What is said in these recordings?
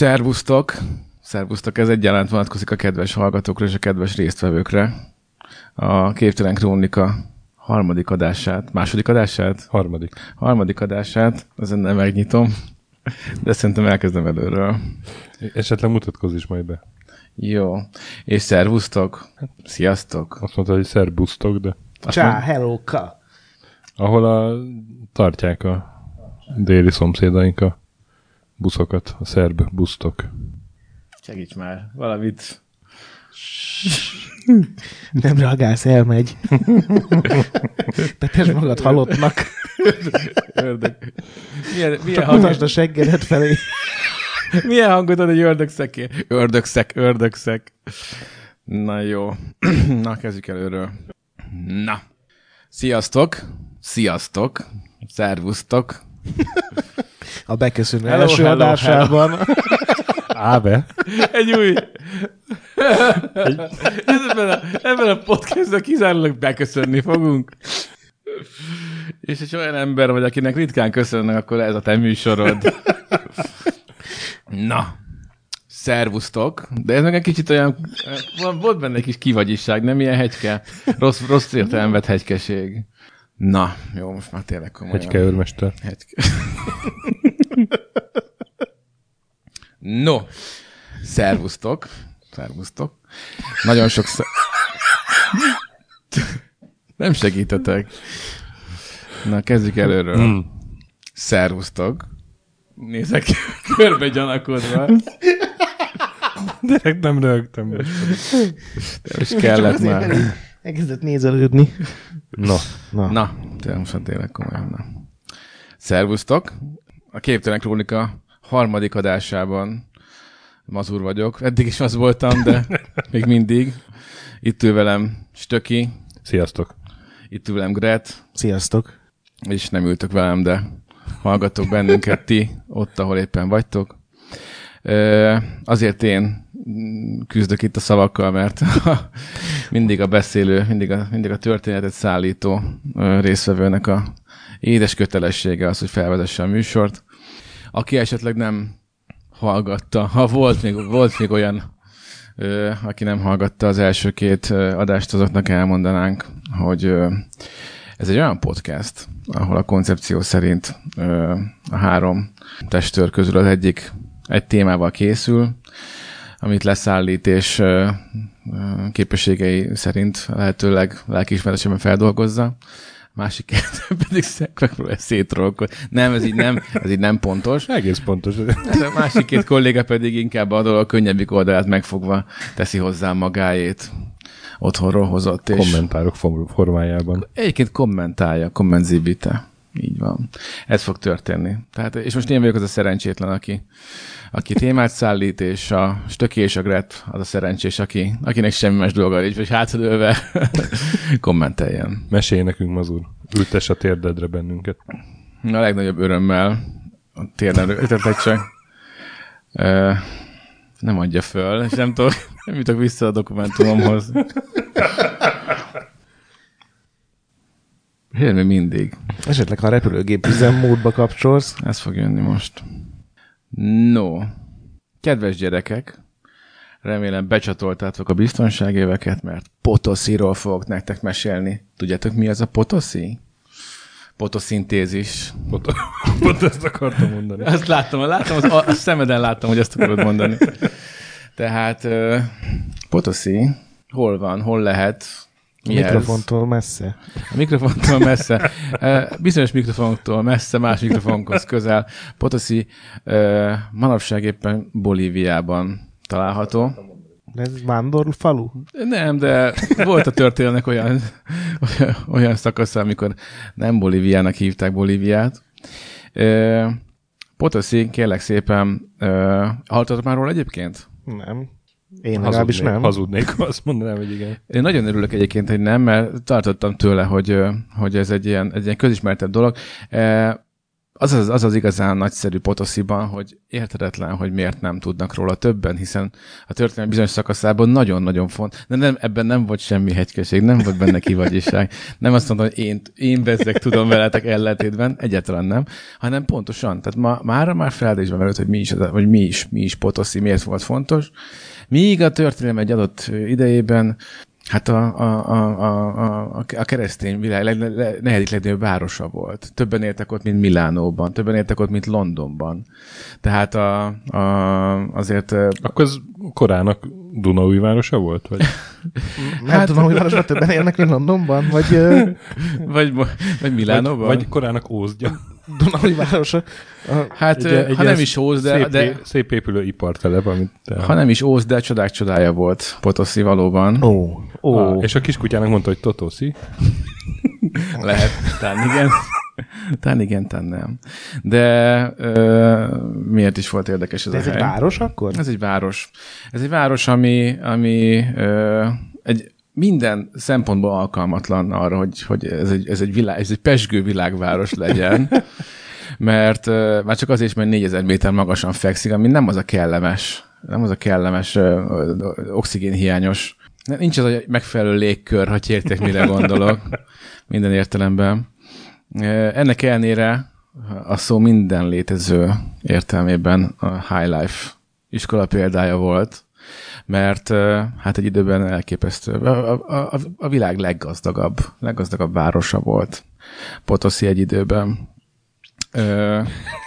Szervusztok! Szervusztok, ez egyaránt vonatkozik a kedves hallgatókra és a kedves résztvevőkre. A Képtelen Krónika harmadik adását, második adását? Harmadik. Harmadik adását, ezen nem megnyitom, de szerintem elkezdem előről. Esetleg mutatkozz is majd be. Jó. És szervusztok! Sziasztok! Azt mondta, hogy szerbusztok, de Csá, hello, ka. ahol a, tartják a déli szomszédaink a buszokat, a szerb busztok. Segíts már, valamit. Nem reagálsz, elmegy. Tetesd magad halottnak. Ördög. Milyen, milyen, Csak mutasd a seggedet felé. milyen hangot ad egy ördögszeké? Ördögszek, ördögszek. Na jó. Na, kezdjük előről. Na. Sziasztok! Sziasztok! Szervusztok! A beköszönő Hello, első hello, adásában. Ábe? Egy új... ebben, a, ebben a podcastban kizárólag beköszönni fogunk. És hogy olyan ember vagy, akinek ritkán köszönnek, akkor ez a te műsorod. Na, szervusztok. De ez meg egy kicsit olyan, volt benne egy kis kivagyiság, nem ilyen hegyke. Rossz, rossz értelemben hegykeség. Na, jó, most már tényleg komolyan. Hegyke őrmester. Hegyke. No, szervusztok. Szervusztok. Nagyon sok sze... Nem segítetek. Na, kezdjük előről. Mm. Szervusztok. Nézek körbe gyanakodva. Direkt nem rögtem. Nem is kellett már. Elkezdett nézelődni. Na, Na, Na, tényleg most tényleg komolyan. Na. Szervusztok! A Képtelen Krónika harmadik adásában Mazur vagyok. Eddig is az voltam, de még mindig. Itt ül velem Stöki, sziasztok. itt ül velem Gret, sziasztok. és nem ültök velem, de hallgatok bennünket ti, ott, ahol éppen vagytok. Ö, Azért én küzdök itt a szavakkal, mert mindig a beszélő, mindig a, mindig a történetet szállító részvevőnek a édes kötelessége az, hogy felvezesse a műsort. Aki esetleg nem hallgatta, ha volt még, volt még olyan, aki nem hallgatta az első két adást, azoknak elmondanánk, hogy ez egy olyan podcast, ahol a koncepció szerint a három testőr közül az egyik egy témával készül, amit leszállít, és képességei szerint lehetőleg lelkiismeretesen feldolgozza. Másik kettő pedig megpróbálja szétrolkodni. Nem, ez így nem, ez így nem pontos. Egész pontos. A másik két kolléga pedig inkább a dolog könnyebbik oldalát megfogva teszi hozzá magáét otthonról hozott. És Kommentárok form- formájában. Egyébként kommentálja, kommentzibite. Így van. Ez fog történni. Tehát, és most én vagyok az a szerencsétlen, aki, aki témát szállít, és a Stöki és a Gret az a szerencsés, aki, akinek semmi más dolga nincs, vagy hátradőlve kommenteljen. Mesélj nekünk, Mazur. Ültes a térdedre bennünket. A legnagyobb örömmel a térden ötletek csak ö, nem adja föl, és nem tudok, nem jutok vissza a dokumentumomhoz. Még mindig? Esetleg, ha a repülőgép üzemmódba kapcsolsz, Ez fog jönni most. No. Kedves gyerekek, remélem becsatoltátok a biztonságéveket, mert Potosziról fogok nektek mesélni. Tudjátok, mi az a Potoszi? Potoszintézis. Pont, pont ezt akartam mondani. Azt láttam, láttam, az, a, a szemeden láttam, hogy ezt akarod mondani. Tehát uh, Potoszi, hol van, hol lehet, mi ez? mikrofontól messze. A mikrofontól messze, bizonyos mikrofonoktól messze, más mikrofonokhoz közel. Potoszi eh, manapság éppen Bolíviában található. De ez vándorfalu? Nem, de volt a történelnek olyan, olyan, szakasza, amikor nem Bolíviának hívták Bolíviát. Potoszi, kérlek szépen, hallottatok már róla egyébként? Nem. Én legalábbis Hazudnék, nem. hazudnék, ha azt mondanám, hogy igen. Én nagyon örülök egyébként, hogy nem, mert tartottam tőle, hogy, hogy ez egy ilyen, egy ilyen közismertebb dolog. E, az az, az az igazán nagyszerű Potosziban, hogy érthetetlen, hogy miért nem tudnak róla többen, hiszen a történelem bizonyos szakaszában nagyon-nagyon font, de nem, ebben nem volt semmi hegykeség, nem volt benne kivagyiság. Nem azt mondom, hogy én, én bezzeg tudom veletek ellentétben, egyáltalán nem, hanem pontosan. Tehát ma, már már feldésben merült, hogy mi is, vagy mi is, mi is Potoszi, miért volt fontos. Míg a történelem egy adott idejében Hát a, a, a, a, a, a keresztény világ leg, leg, negyedik legnagyobb városa volt. Többen éltek ott, mint Milánóban, többen éltek ott, mint Londonban. Tehát a, a, azért Akkor ez korának Dunaúj városa volt? Vagy? Nem hát, tudom, hogy városban többen élnek, mint Londonban, vagy vagy, vagy Milánóban. Vagy, vagy korának Ózdja? Dunai városa. Hát Egy- egy ha nem is Óz, de, szép, de szép épülő ipartelep, amit te... ha nem is Óz, de csodák csodája volt Potoszi valóban. Ó, ó. Ah, és a kiskutyának mondta, hogy Totoszi. Lehet, talán igen. Talán igen, talán nem. De ö, miért is volt érdekes ez De ez a egy hely? város akkor? Ez egy város. Ez egy város, ami, ami ö, egy minden szempontból alkalmatlan arra, hogy, hogy ez, egy, ez, egy világ, ez egy pesgő világváros legyen. Mert már csak azért is, mert 4000 méter magasan fekszik, ami nem az a kellemes, nem az a kellemes oxigénhiányos. Nincs az a megfelelő légkör, ha értek, mire gondolok. Minden értelemben. Ennek ellenére a szó minden létező értelmében a High Life iskola példája volt, mert hát egy időben elképesztő. A, a, a, világ leggazdagabb, leggazdagabb városa volt. Potoszi egy időben.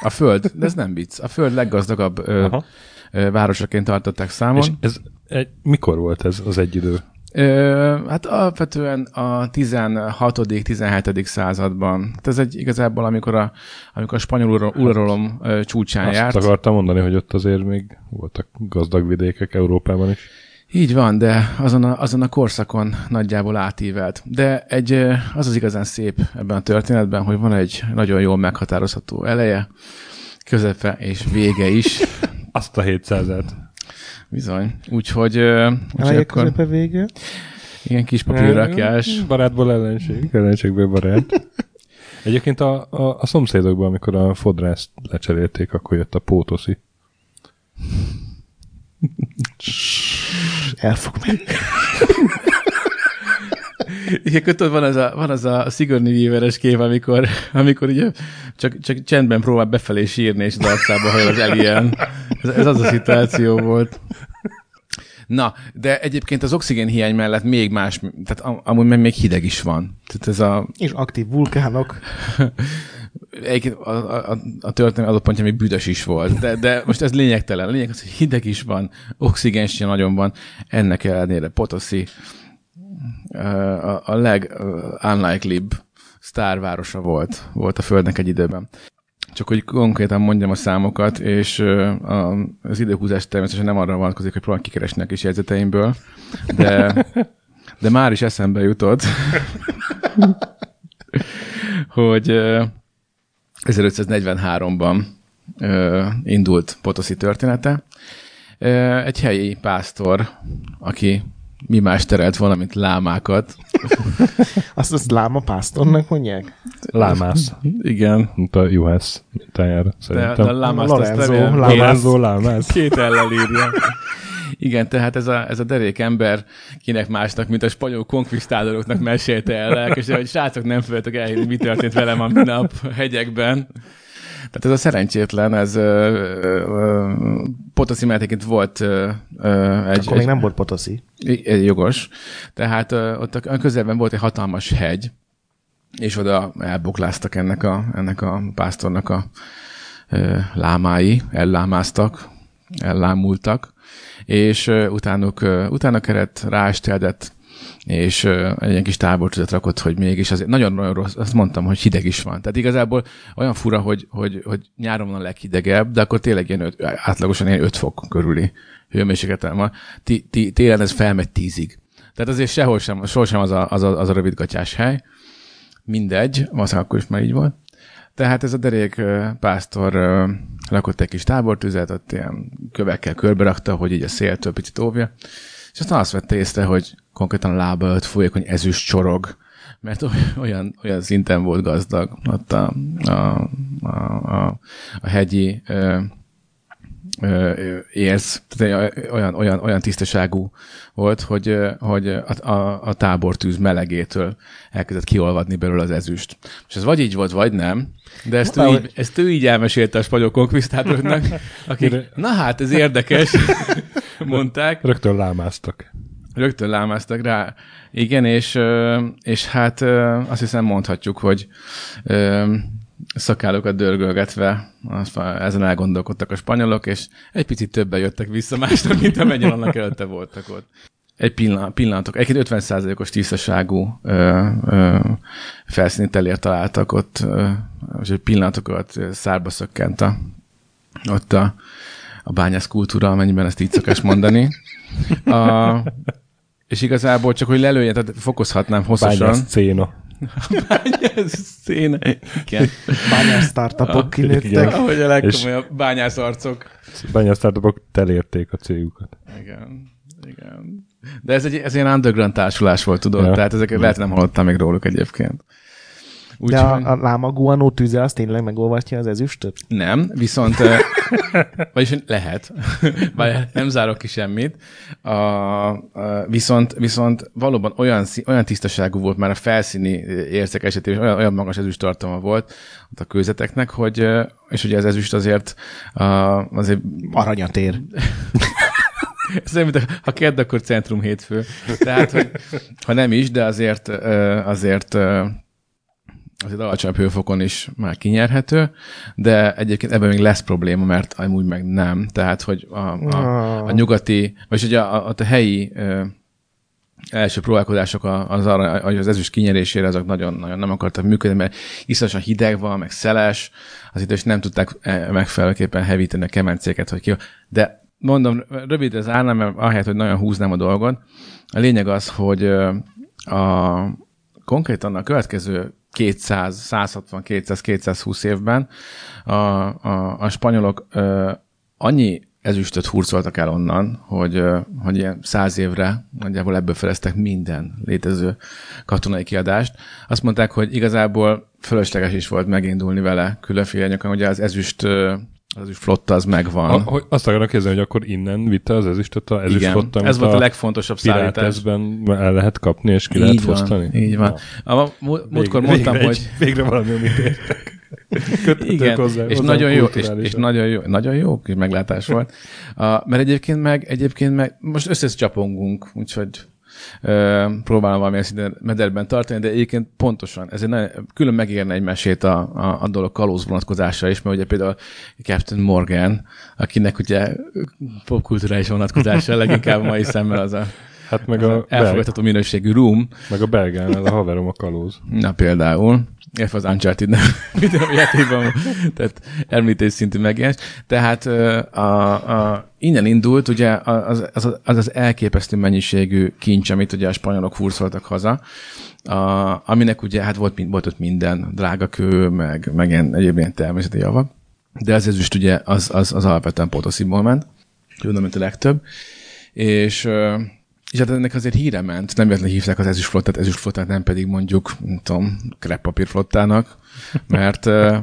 A föld, de ez nem vicc, a föld leggazdagabb Aha. városaként tartották számon. És ez egy, mikor volt ez az egy idő? Ö, hát alapvetően a 16.-17. században. Hát ez egy igazából, amikor a, amikor a spanyol ura- uralom ö, csúcsán Azt járt. akartam mondani, hogy ott azért még voltak gazdag vidékek Európában is. Így van, de azon a, azon a korszakon nagyjából átívelt. De egy, az az igazán szép ebben a történetben, hogy van egy nagyon jól meghatározható eleje, közepe és vége is. Azt a 700-et. Bizony. Úgyhogy, úgyhogy akkor közepe vége. ilyen kis papírrakjás. Barátból ellenség, ellenségből barát. Egyébként a, a, a szomszédokban, amikor a fodrászt lecserélték, akkor jött a pótoszi. Elfog meg. Igen, tudod, van az a, van az a Sigourney Weaver-es kép, amikor, amikor ugye csak, csak csendben próbál befelé sírni, és az arcába hajol az alien. Ez, ez az a szituáció volt. Na, de egyébként az oxigén hiány mellett még más, tehát am- amúgy meg még hideg is van. Tehát ez a, És aktív vulkánok. egyébként a, a, a, történelmi adott pontja még büdös is volt, de, de most ez lényegtelen. A lényeg az, hogy hideg is van, oxigén sem nagyon van, ennek ellenére Potoszi a, a leg unlikelybb sztárvárosa volt, volt a Földnek egy időben. Csak hogy konkrétan mondjam a számokat, és a, az időhúzás természetesen nem arra vonatkozik, hogy próbálom kikeresni a kis jegyzeteimből, de, de már is eszembe jutott, hogy uh, 1543-ban ö, indult Potoszi története. Egy helyi pásztor, aki mi más terelt volna, mint lámákat. Azt azt láma pásztornak mondják? Lámász, Igen. mint a juhász mintájára, De, szerintem. de a lámászt azt Lorenzo, lámász. Lorenzo Lámász. két ellen írja. Igen, tehát ez a, ez a derék ember kinek másnak, mint a spanyol konkvisztádoroknak mesélte el lelkesen, hogy srácok nem föltök elhinni, mi történt velem a minap a hegyekben. Tehát ez a szerencsétlen, ez Potoszi mellettéként volt ö, ö, egy, Akkor még egy, nem volt Potoszi. Jogos. Tehát ö, ott a közelben volt egy hatalmas hegy, és oda elbukláztak ennek a, ennek a pásztornak a ö, lámái, ellámáztak, ellámultak, és utánuk, utána keret ráesteldett, és egy kis tábortüzet rakott, hogy mégis azért nagyon-nagyon rossz, azt mondtam, hogy hideg is van. Tehát igazából olyan fura, hogy, hogy, hogy nyáron van a leghidegebb, de akkor tényleg ilyen öt, átlagosan ilyen 5 fok körüli hőmérsékleten van. Télen ez felmegy tízig. Tehát azért sehol sem, sohasem az a, az a, az a rövidgatyás hely. Mindegy, valószínűleg akkor is már így volt. Tehát ez a derék pásztor ö, rakott egy kis tábortüzet, ott ilyen kövekkel körbe hogy így a széltől picit óvja, és aztán azt vette észre, hogy konkrétan a lába előtt folyékony ezüst csorog, mert olyan, olyan szinten volt gazdag ott a, a, a, a, a hegyi ö, érsz, tehát olyan, olyan, olyan tisztaságú volt, hogy, hogy a, a, a tábortűz melegétől elkezdett kiolvadni belőle az ezüst. És ez vagy így volt, vagy nem, de ezt, ő így, ezt ő így elmesélte a spanyol konkvisztátoroknak, akik, na hát, ez érdekes, mondták. Rögtön lámáztak. Rögtön lámáztak rá. Igen, és, és hát azt hiszem mondhatjuk, hogy szakállokat dörgölgetve, ezen elgondolkodtak a spanyolok, és egy picit többen jöttek vissza másnak, mint amennyien annak előtte voltak ott. Egy pillanat, pillanatok, egyébként 50%-os tisztaságú ö, ö, felszíni telér találtak ott, ö, és egy pillanatokat szárba szökkent a, ott a, a bányász kultúra, amennyiben ezt így szokás mondani. A, és igazából csak, hogy lelője, tehát fokozhatnám hosszasan. Bányász céna. bányász széne. Igen. Bányász startupok kinőttek. Ahogy a legkomolyabb bányász arcok. Bányász startupok telérték a célukat. Igen. Igen. De ez egy ez ilyen underground társulás volt, tudod? Ja. Tehát ezeket lehet nem hallottam még róluk egyébként. Úgy, De a, a láma guanó tűze az tényleg megolvatja az ezüstöt? Nem, viszont vagyis lehet, vagy nem zárok ki semmit, a, a, viszont, viszont valóban olyan, olyan tisztaságú volt már a felszíni érzek esetében, olyan, olyan magas ezüst tartalma volt ott a kőzeteknek, hogy, és ugye az ezüst azért a, azért aranyatér. Ez olyan, mint ha kedd, akkor centrum hétfő. Tehát, hogy, ha nem is, de azért, azért azért alacsonyabb hőfokon is már kinyerhető, de egyébként ebben még lesz probléma, mert amúgy meg nem. Tehát, hogy a, a, a nyugati, vagy ugye a, a, a helyi ö, első próbálkozások az, arra, az ezüst kinyerésére azok nagyon-nagyon nem akartak működni, mert iszonyosan hideg van, meg szeles, az itt is nem tudták e, megfelelőképpen hevíteni a kemencéket, hogy ki. De mondom, rövidre zárnám, mert ahelyett, hogy nagyon húznám a dolgot, a lényeg az, hogy a, konkrétan a következő 200, 160, 200, 220 évben a, a, a spanyolok ö, annyi ezüstöt hurcoltak el onnan, hogy, hogy ilyen száz évre nagyjából ebből feleztek minden létező katonai kiadást. Azt mondták, hogy igazából fölösleges is volt megindulni vele különféle nyakon, ugye az ezüst az is flotta, az megvan. A, hogy azt akarok kérdezni, hogy akkor innen vitte az ezüstöt a ezüst flotta, ez volt a, a legfontosabb szállítás. el lehet kapni, és ki így lehet van, fosztani? Így van. Ja. A, múltkor mondtam, végre hogy... Egy, végre valami, amit értek. Igen, hozzá, és, nagyon jó, és, és nagyon jó, nagyon jó meglátás volt. A, mert egyébként meg, egyébként meg most összecsapongunk, úgyhogy próbálom valamilyen szinten mederben tartani, de egyébként pontosan, ez egy nagyon, külön megérne egy mesét a, a, a dolog kalóz vonatkozása is, mert ugye például Captain Morgan, akinek ugye popkulturális vonatkozása leginkább mai szemmel az a Hát meg a elfogadható minőségű room. Meg a belgán, ez a haverom a kalóz. Na például. Ez az Uncharted nem videójátékban, tehát említés szintű megjelenés. Tehát a, a, innen indult ugye az az, az az elképesztő mennyiségű kincs, amit ugye a spanyolok hurcoltak haza, a, aminek ugye hát volt, volt ott minden, drága kő, meg, meg ilyen, egyéb ilyen természeti javak, de az ezüst ugye az, az, az alapvetően potoszimból ment, tudom, mint a legtöbb, és és hát ennek azért híre ment, nem véletlenül hívták az ezüstflottát ezüstflottát, nem pedig mondjuk, nem tudom, kreppapírflottának, mert uh,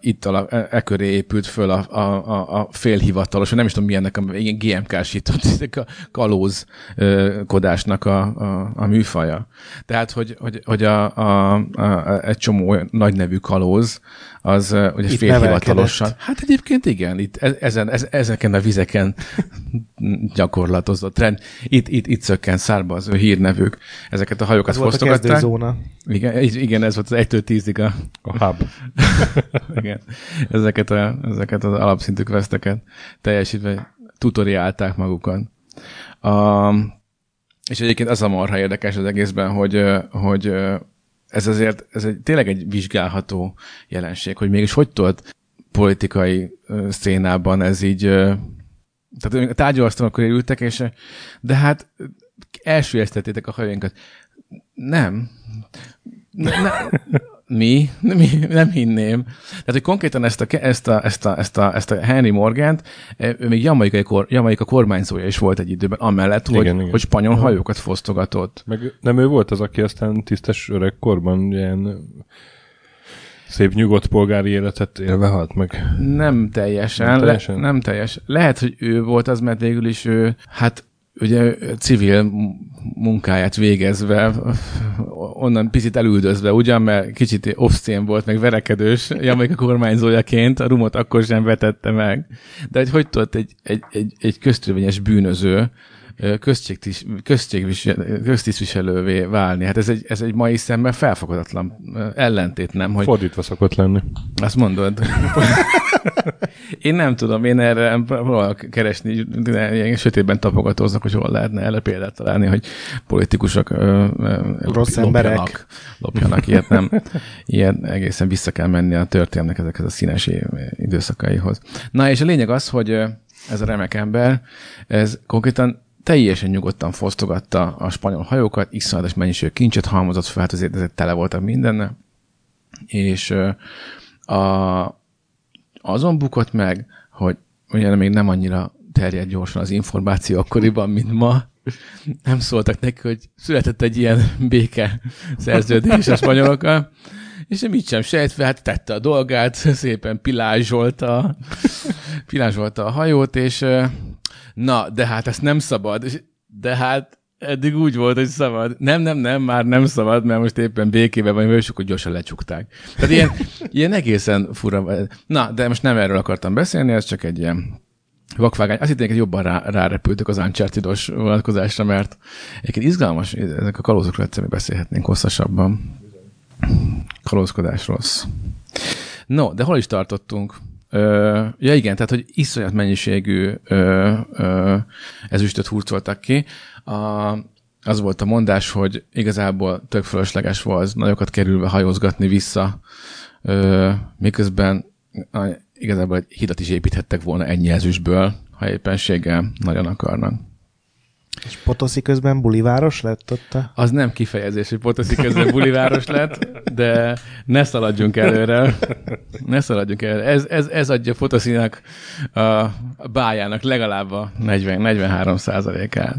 itt a, e, e köré épült föl a, a, a, a félhivatalos, nem is tudom milyennek, a, igen, GMK-sított, a kalózkodásnak a, a, a műfaja. Tehát, hogy, hogy, hogy a, a, a, egy csomó nagy nevű kalóz, az ugye itt félhivatalosan. Hát egyébként igen, itt e, ezen, ez, ezeken a vizeken gyakorlatozott rend. Itt, itt, itt szökken szárba az ő hírnevük. Ezeket a hajókat ez fosztogatták. Volt a igen, igen, ez volt az 1-től 10-ig a, a hub. igen. Ezeket, a, ezeket az alapszintű veszteket teljesítve tutoriálták magukat. A, és egyébként az a marha érdekes az egészben, hogy, hogy ez azért ez egy, tényleg egy vizsgálható jelenség, hogy mégis hogy tudod politikai szénában ez így, tehát a tárgyalasztalon ültek, és de hát elsüllyesztettétek a hajóinkat. Nem. Ne, ne, mi? mi? Nem hinném. Tehát, hogy konkrétan ezt a, ezt a, ezt a, ezt a, ezt a Henry Morgant, ő még jamaikai kor, jamaika kormányzója is volt egy időben, amellett, igen, hogy, igen. hogy spanyol hajókat fosztogatott. Meg nem ő volt az, aki aztán tisztes öregkorban ilyen szép nyugodt polgári életet élve halt meg. Nem teljesen. Nem teljesen? Le, nem teljes. Lehet, hogy ő volt az, mert végül is ő, hát ugye civil munkáját végezve, onnan picit elüldözve, ugyan, mert kicsit obszcén volt, meg verekedős Jamaika kormányzójaként, a rumot akkor sem vetette meg. De hogy hogy tudott egy, egy, egy, egy köztörvényes bűnöző köztisztviselővé válni. Hát ez egy, ez egy mai szemben felfogadatlan ellentét, nem? Hogy... Fordítva szokott lenni. Azt mondod. én nem tudom, én erre próbálok keresni, ilyen sötétben tapogatóznak, hogy hol lehetne erre példát találni, hogy politikusok rossz lopjanak, emberek lopjanak ilyet, nem. Ilyet egészen vissza kell menni a történelmnek ezekhez a színes időszakaihoz. Na, és a lényeg az, hogy ez a remek ember, ez konkrétan teljesen nyugodtan fosztogatta a spanyol hajókat, iszonyatos mennyiségű kincset halmozott fel, hát azért ezek tele voltak mindenne, és a, azon bukott meg, hogy ugye még nem annyira terjed gyorsan az információ akkoriban, mint ma, nem szóltak neki, hogy született egy ilyen béke szerződés a spanyolokkal, és mit sem sejtve, hát tette a dolgát, szépen pilázsolta, pilázsolta a hajót, és na, de hát ezt nem szabad, de hát eddig úgy volt, hogy szabad. Nem, nem, nem, már nem szabad, mert most éppen békében van, és akkor gyorsan lecsukták. Tehát ilyen, ilyen egészen fura. Na, de most nem erről akartam beszélni, ez csak egy ilyen vakvágány. Azt hitték, hogy jobban rá, rárepültök az Uncharted-os vonatkozásra, mert egyébként izgalmas, ezek a kalózokról egyszerűen beszélhetnénk hosszasabban. Kalózkodás rossz. No, de hol is tartottunk? Ö, ja igen, tehát, hogy iszonyat mennyiségű ö, ö, ezüstöt hurcoltak ki. A, az volt a mondás, hogy igazából tök fölösleges volt nagyokat kerülve hajózgatni vissza, ö, miközben igazából egy hidat is építhettek volna ennyi ezüstből, ha éppenséggel nagyon akarnak. És Potoszi közben buliváros lett ott? Az nem kifejezés, hogy Potoszi közben buliváros lett, de ne szaladjunk előre. Ne szaladjunk előre. Ez, ez, ez adja Potoszinak a bájának legalább a 40-43 százalékát.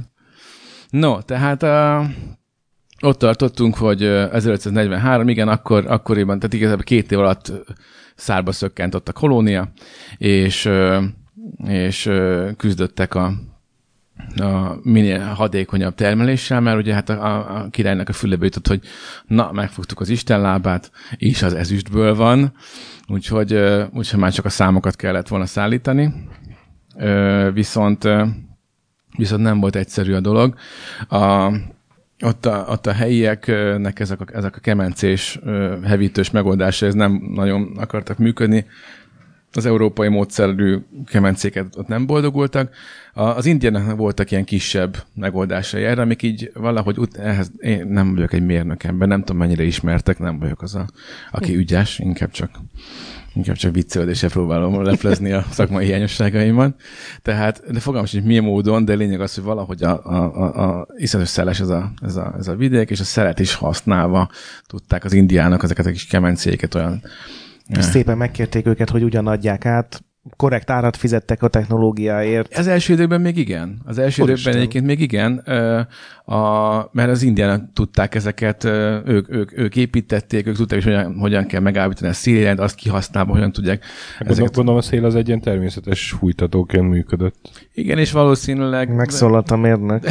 No, tehát a, ott tartottunk, hogy 1543, igen, akkor, akkoriban, tehát igazából két év alatt szárba szökkent ott a kolónia, és, és küzdöttek a a minél hadékonyabb termeléssel, mert ugye hát a, a királynak a fülébe jutott, hogy na, megfogtuk az Isten lábát, és az ezüstből van, úgyhogy, úgyhogy már csak a számokat kellett volna szállítani. Viszont, viszont nem volt egyszerű a dolog. A, ott a, ott a helyieknek ezek a, ezek a kemencés, hevítős megoldása, ez nem nagyon akartak működni, az európai módszerű kemencéket ott nem boldogultak. Az indiának voltak ilyen kisebb megoldásai erre, amik így valahogy ut- ehhez, én nem vagyok egy mérnök ember, nem tudom mennyire ismertek, nem vagyok az, a, aki ügyes, inkább csak inkább csak viccelődésre próbálom leplezni a szakmai hiányosságaimat. Tehát, de fogalmas, hogy milyen módon, de lényeg az, hogy valahogy a, a, a, a iszonyatos szeles ez a, ez, a, ez a vidék, és a szelet is használva tudták az indiának ezeket a kis kemencéket olyan szépen megkérték őket, hogy ugyan adják át, korrekt árat fizettek a technológiáért. Az első időben még igen. Az első Úristen. időben egyébként még igen, a, mert az indiának tudták ezeket, ők, ők, ők építették, ők tudták is, hogyan, hogyan kell megállítani a szélet, azt kihasználva, hogyan tudják. Hát ezeket... Gondolom a szél az egy ilyen természetes fújtatóként működött. Igen, és valószínűleg... Megszólalt a mérnök.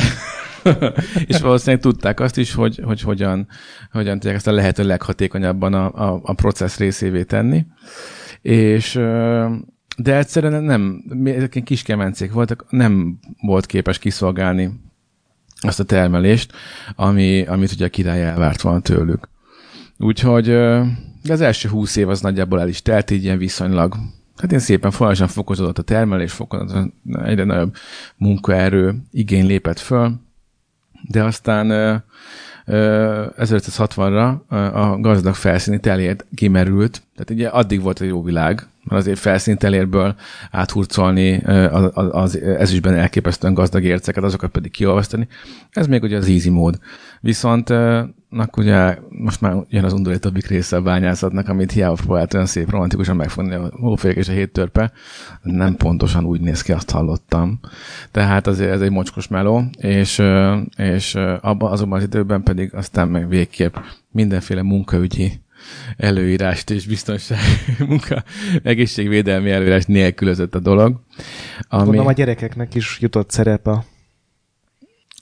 és valószínűleg tudták azt is, hogy, hogy hogyan, hogyan tudják ezt a lehető leghatékonyabban a, a, a processz részévé tenni. És de egyszerűen nem, ezek kis kemencék voltak, nem volt képes kiszolgálni azt a termelést, ami, amit ugye a király elvárt volna tőlük. Úgyhogy az első húsz év az nagyjából el is telt, így ilyen viszonylag Hát én szépen folyamatosan fokozódott a termelés, fokozódott, egyre nagyobb munkaerő igény lépett föl, de aztán 1560-ra a gazdag felszíni telért kimerült, tehát ugye addig volt egy jó világ, mert azért felszíni telérből áthurcolni az, az ezüstben elképesztően gazdag érceket, azokat pedig kiolvasztani. Ez még ugye az easy mód. Viszont Nak ugye most már jön az undorítóbbik része a bányászatnak, amit hiába próbált olyan szép romantikusan megfogni a hófék és a hét törpe. Nem pontosan úgy néz ki, azt hallottam. Tehát azért ez egy mocskos meló, és, és abban azonban az időben pedig aztán meg végképp mindenféle munkaügyi előírást és biztonság munka egészségvédelmi előírást nélkülözött a dolog. Ami... Gondolom a gyerekeknek is jutott szerep a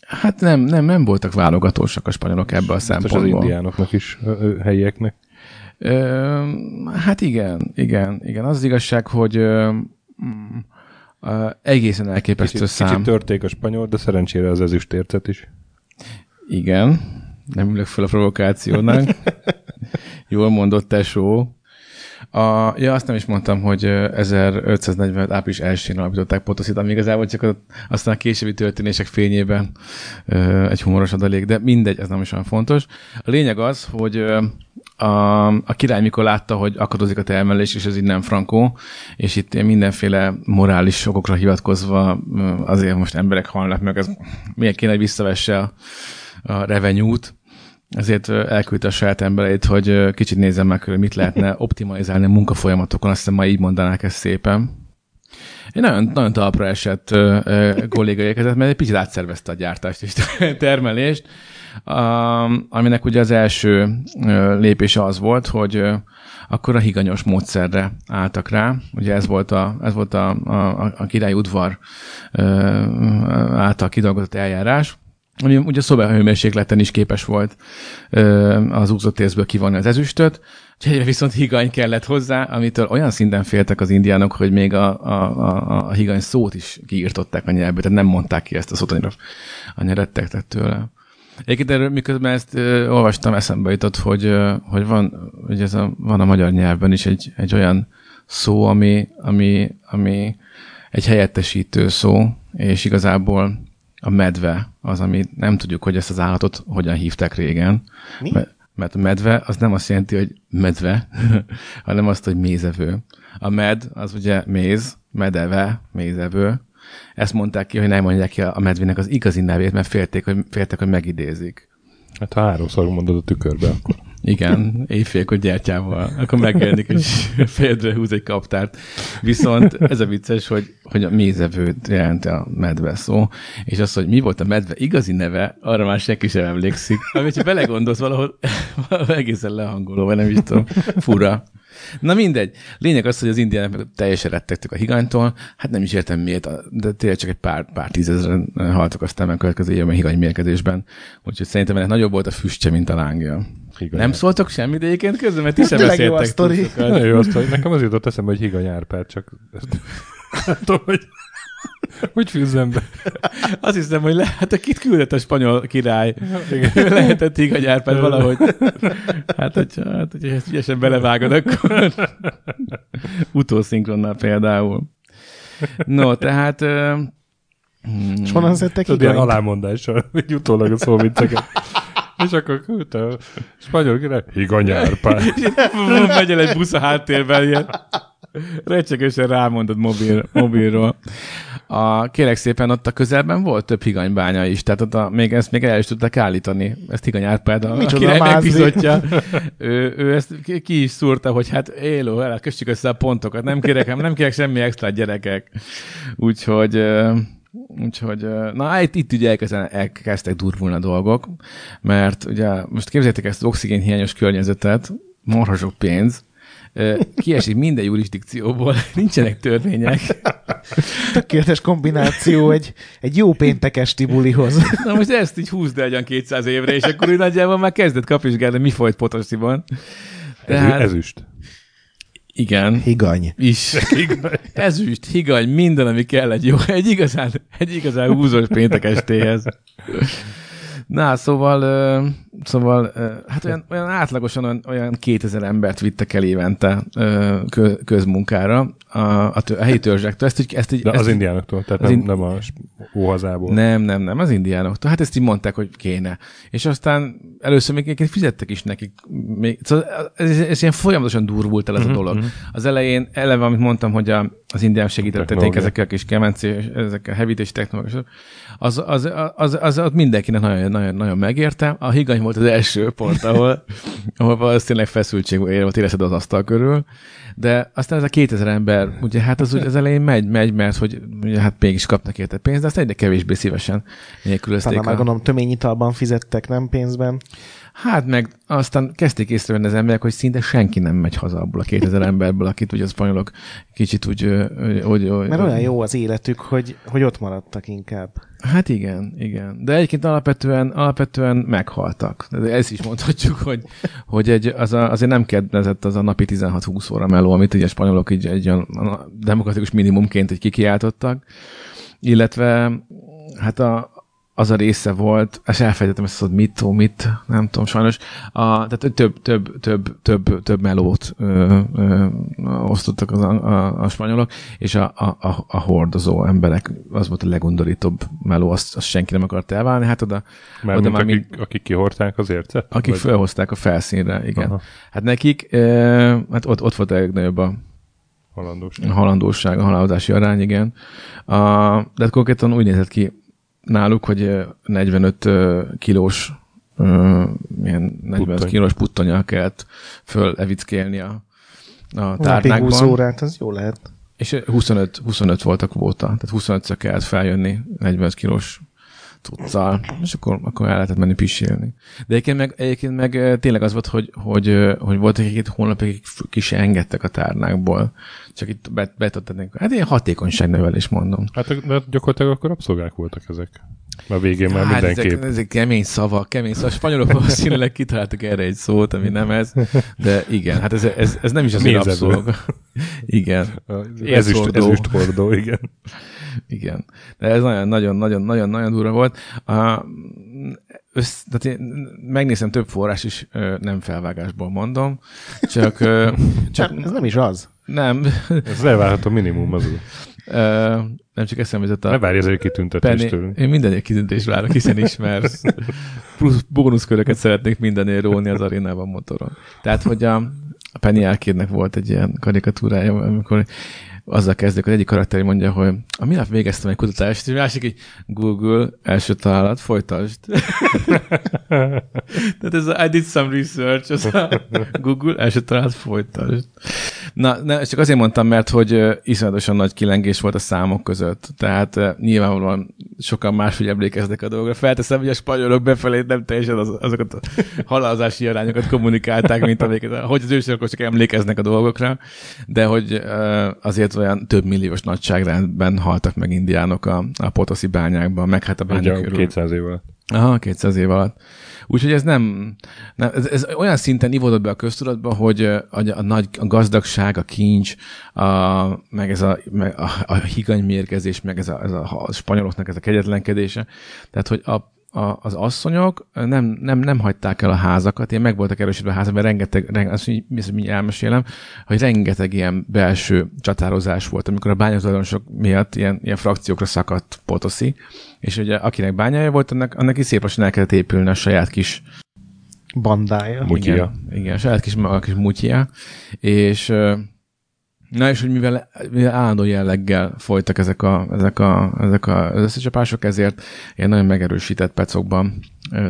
Hát nem, nem, nem voltak válogatósak a spanyolok ebbe a Biztos az szempontból. indiánoknak is, helyieknek. Ö, hát igen, igen, igen. Az, az igazság, hogy ö, mm, ö, egészen elképesztő Kicsit, szám. kicsit törték a spanyol, de szerencsére az ezüstércet is. Igen, nem ülök fel a provokációnak. Jól mondott tesó. A, ja, azt nem is mondtam, hogy ö, 1545. április 1-én alapították Potoszit, ami igazából csak a, aztán a későbbi történések fényében egy humoros adalék, de mindegy, ez nem is olyan fontos. A lényeg az, hogy a, a király mikor látta, hogy akadozik a termelés, és ez így nem frankó, és itt mindenféle morális okokra hivatkozva azért most emberek halnak meg, ez miért kéne, hogy visszavesse a, a revenue-t, ezért elküldte a saját embereit, hogy kicsit nézzem meg, hogy mit lehetne optimalizálni a munkafolyamatokon, azt hiszem ma így mondanák ezt szépen. Egy nagyon, nagyon talpra esett ö, ö, kolléga érkezett, mert egy picit átszervezte a gyártást és termelést, aminek ugye az első ö, lépése az volt, hogy ö, akkor a higanyos módszerre álltak rá. Ugye ez volt a, ez volt a, a, a király udvar ö, által kidolgozott eljárás, ami ugye szobahőmérsékleten is képes volt ö, az úzott érzből kivonni az ezüstöt, egyre viszont higany kellett hozzá, amitől olyan szinten féltek az indiánok, hogy még a, a, a, a higany szót is kiírtották a nyelvbe, tehát nem mondták ki ezt a szót, annyira, annyira rettegtek tőle. Egyébként erről, miközben ezt ö, olvastam, eszembe jutott, hogy, ö, hogy van, hogy ez a, van a magyar nyelvben is egy, egy olyan szó, ami, ami, ami egy helyettesítő szó, és igazából a medve az, ami nem tudjuk, hogy ezt az állatot hogyan hívták régen. Mi? Mert, a medve az nem azt jelenti, hogy medve, hanem azt, hogy mézevő. A med az ugye méz, medeve, mézevő. Ezt mondták ki, hogy nem mondják ki a medvének az igazi nevét, mert félték, hogy, féltek, hogy megidézik. Hát ha háromszor mondod a tükörbe, akkor Igen, éjfélkor gyertyával. Akkor megjelenik, és fejedre húz egy kaptárt. Viszont ez a vicces, hogy, hogy a mézevőt jelent a medve szó, és az, hogy mi volt a medve igazi neve, arra már senki sem emlékszik. Amit, ha belegondolsz valahol, valahol egészen lehangoló, vagy nem is tudom, fura. Na mindegy. Lényeg az, hogy az indiánok teljesen rettegtek a higanytól. Hát nem is értem miért, de tényleg csak egy pár, pár tízezeren haltak aztán a következő évben higany mérkedésben. Úgyhogy szerintem ennek nagyobb volt a füstje, mint a lángja. Higany. Nem szóltok semmit egyébként közben, mert ti sem Tényleg jó a beszéltek sztori. túl sokat. Nagyon jó azt, hogy nekem az jutott eszembe, hogy higany Árpád, csak ezt nem tudom, hogy hogy fűzzem be. Azt hiszem, hogy lehet, hogy kit küldött a spanyol király. Igen. Lehetett higany Árpád valahogy. Hát, hogyha, hát, hogyha ezt ügyesen belevágod, akkor utószinkronnal például. No, tehát... ö, hmm, És honnan szedtek Tudod, ilyen higanyt? alámondással, így utólag a szóvicceket. És akkor küldte a spanyol király, higany Árpád. Megy el egy busz a háttérben, ilyen recsegősen rámondod mobil, mobilról. A, kérek szépen, ott a közelben volt több higanybánya is, tehát ott a, még ezt még el is tudták állítani, ezt Higany Árpád, a, Micsoda király megbizotja. ő, ő, ezt ki, is szúrta, hogy hát élő, el, kössük össze a pontokat, nem kérek, nem kérek semmi extra gyerekek. Úgyhogy Úgyhogy, na itt, itt ugye elkezdenek, elkezdtek durvulni a dolgok, mert ugye most képzeljétek ezt az oxigénhiányos környezetet, marha sok pénz, kiesik minden jurisdikcióból, nincsenek törvények. Tökéletes kombináció egy, egy jó péntek esti bulihoz. Na most ezt így húzd el olyan 200 évre, és akkor úgy nagyjából már kezdett kapizsgálni, mi folyt Potosiban. Tehát, Ezüst. Igen, Higany. is. Ezüst, higany, minden, ami kell egy jó, egy igazán, egy igazán húzós péntek estéhez. Na, szóval, ö, szóval ö, hát olyan, olyan átlagosan olyan, olyan 2000 embert vittek el évente ö, kö- közmunkára a, a, tő, a helyi törzsektől. Ezt, így- ezt, így- De ezt az indiánoktól, tehát az nem, in- nem a óhazából. Nem, nem, nem, az indiánoktól. Hát ezt így mondták, hogy kéne. És aztán először még egyébként fizettek is nekik. Még, szóval ez, ez ilyen folyamatosan durvult el ez a dolog. Az elején eleve, amit mondtam, hogy a, az indián segítették ezekkel a kis kemencé, ezekkel a hevítési technológiák, az, az, az, az, az, az mindenkinek nagyon, nagyon, nagyon megérte. A higany volt az első pont, ahol, ahol valószínűleg feszültség volt érezted az asztal körül, de aztán ez a 2000 ember, ugye hát az, az elején megy, megy, mert hogy ugye hát mégis kapnak érte pénzt, de azt egyre kevésbé szívesen nélkülözték. Talán már a- gondolom töményitalban fizettek, nem pénzben. Hát meg aztán kezdték észrevenni az emberek, hogy szinte senki nem megy haza abból a 2000 emberből, akit ugye a spanyolok kicsit úgy... hogy, hogy, Mert olyan jó az életük, hogy, hogy ott maradtak inkább. Hát igen, igen. De egyébként alapvetően, alapvetően meghaltak. Ezt is mondhatjuk, hogy, hogy egy, az a, azért nem kedvezett az a napi 16-20 óra meló, amit ugye a spanyolok így egy olyan demokratikus minimumként egy kikiáltottak. Illetve hát a, az a része volt, és elfelejtettem ezt az mit, ó, mit, nem tudom, sajnos, a, tehát hogy több, több, több, több, több melót ö, ö, osztottak az, a, a, spanyolok, és a, a, a, a hordozó emberek, az volt a legundorítóbb meló, azt, azt senki nem akart elválni, hát oda, Mert oda már akik, akik kihordták az ércet? akik Vagy- felhozták a felszínre, igen. Aha. Hát nekik, e, hát ott, ott volt a legnagyobb a Halandós. a halandóság, a halálozási arány, igen. A, de hát konkrétan úgy nézett ki náluk, hogy ö, 45 ö, kilós ö, ilyen 45 Puttony. kilós puttonyal kellett föl evickélni a, a Napig 20 tárnákban. órát, az jó lehet. És 25, 25 volt a kvóta, tehát 25-ször kellett feljönni 45 kilós cuccal, és akkor, akkor el lehetett menni pisélni. De egyébként meg, egyébként meg eh, tényleg az volt, hogy, hogy, eh, hogy volt egy hónapig, akik f- ki se engedtek a tárnákból. Csak itt bet, betettek. Hát ilyen hatékonyságnövelés mondom. Hát de gyakorlatilag akkor rabszolgák voltak ezek. A végén már hát mindenképp. ezek, ezek kemény szavak, kemény szavak. A spanyolok valószínűleg kitaláltak erre egy szót, ami nem ez. De igen, hát ez, ez, ez nem is az rabszolga. Igen. Az Ezüst, Élszordó. ezüst hordó, igen. Igen. De ez nagyon, nagyon, nagyon, nagyon, nagyon durva volt. A, össz, tehát én megnézem több forrás is, ö, nem felvágásból mondom, csak, ö, csak Nem, ez nem is az. nem, Ez elvárható minimum az úgy. ö, nem csak eszembe jutott Ne a várj ezért kitüntetést Penny, tőlünk. én minden kitüntést várok, hiszen ismersz. Plusz bónuszköröket szeretnék mindennél róni az arénában motoron. Tehát, hogy a, a Penny Arcade-nek volt egy ilyen karikatúrája, amikor azzal kezdődik, hogy egyik karakter mondja, hogy a minap végeztem egy kutatást, és másik így Google, első találat, folytasd. Tehát ez a I did some research, az a Google, első találat, folytasd. Na, ne, csak azért mondtam, mert hogy iszonyatosan nagy kilengés volt a számok között. Tehát nyilvánvalóan sokan máshogy emlékeznek a dolgokra. Felteszem, hogy a spanyolok befelé nem teljesen az, azokat a halálozási arányokat kommunikálták, mint amiket, hogy az ősök csak emlékeznek a dolgokra, de hogy azért olyan több milliós nagyságrendben haltak meg indiánok a, a potoszi bányákban, meg hát a bányák körül. 200 év alatt. Aha, 200 év alatt. Úgyhogy ez nem, nem ez, ez olyan szinten ivódott be a köztudatba, hogy a, a nagy a gazdagság, a kincs, a, meg ez a, meg a, a higanymérgezés, meg ez a, ez a, a spanyoloknak ez a kegyetlenkedése. Tehát, hogy a, a, az asszonyok nem, nem, nem hagyták el a házakat, ilyen meg voltak erősítve a házak, mert rengeteg, rengeteg azt mi, mi, mi elmesélem, hogy rengeteg ilyen belső csatározás volt, amikor a bányatulajdonosok miatt ilyen, ilyen frakciókra szakadt Potoszi, és ugye akinek bányája volt, annak, annak is szép lassan el kellett épülni a saját kis Bandája. Mutyia. igen, igen, a saját kis, a kis mutyia, és na és hogy mivel, mivel állandó jelleggel folytak ezek a, ezek a, ezek a az összecsapások, ezért ilyen nagyon megerősített pecokban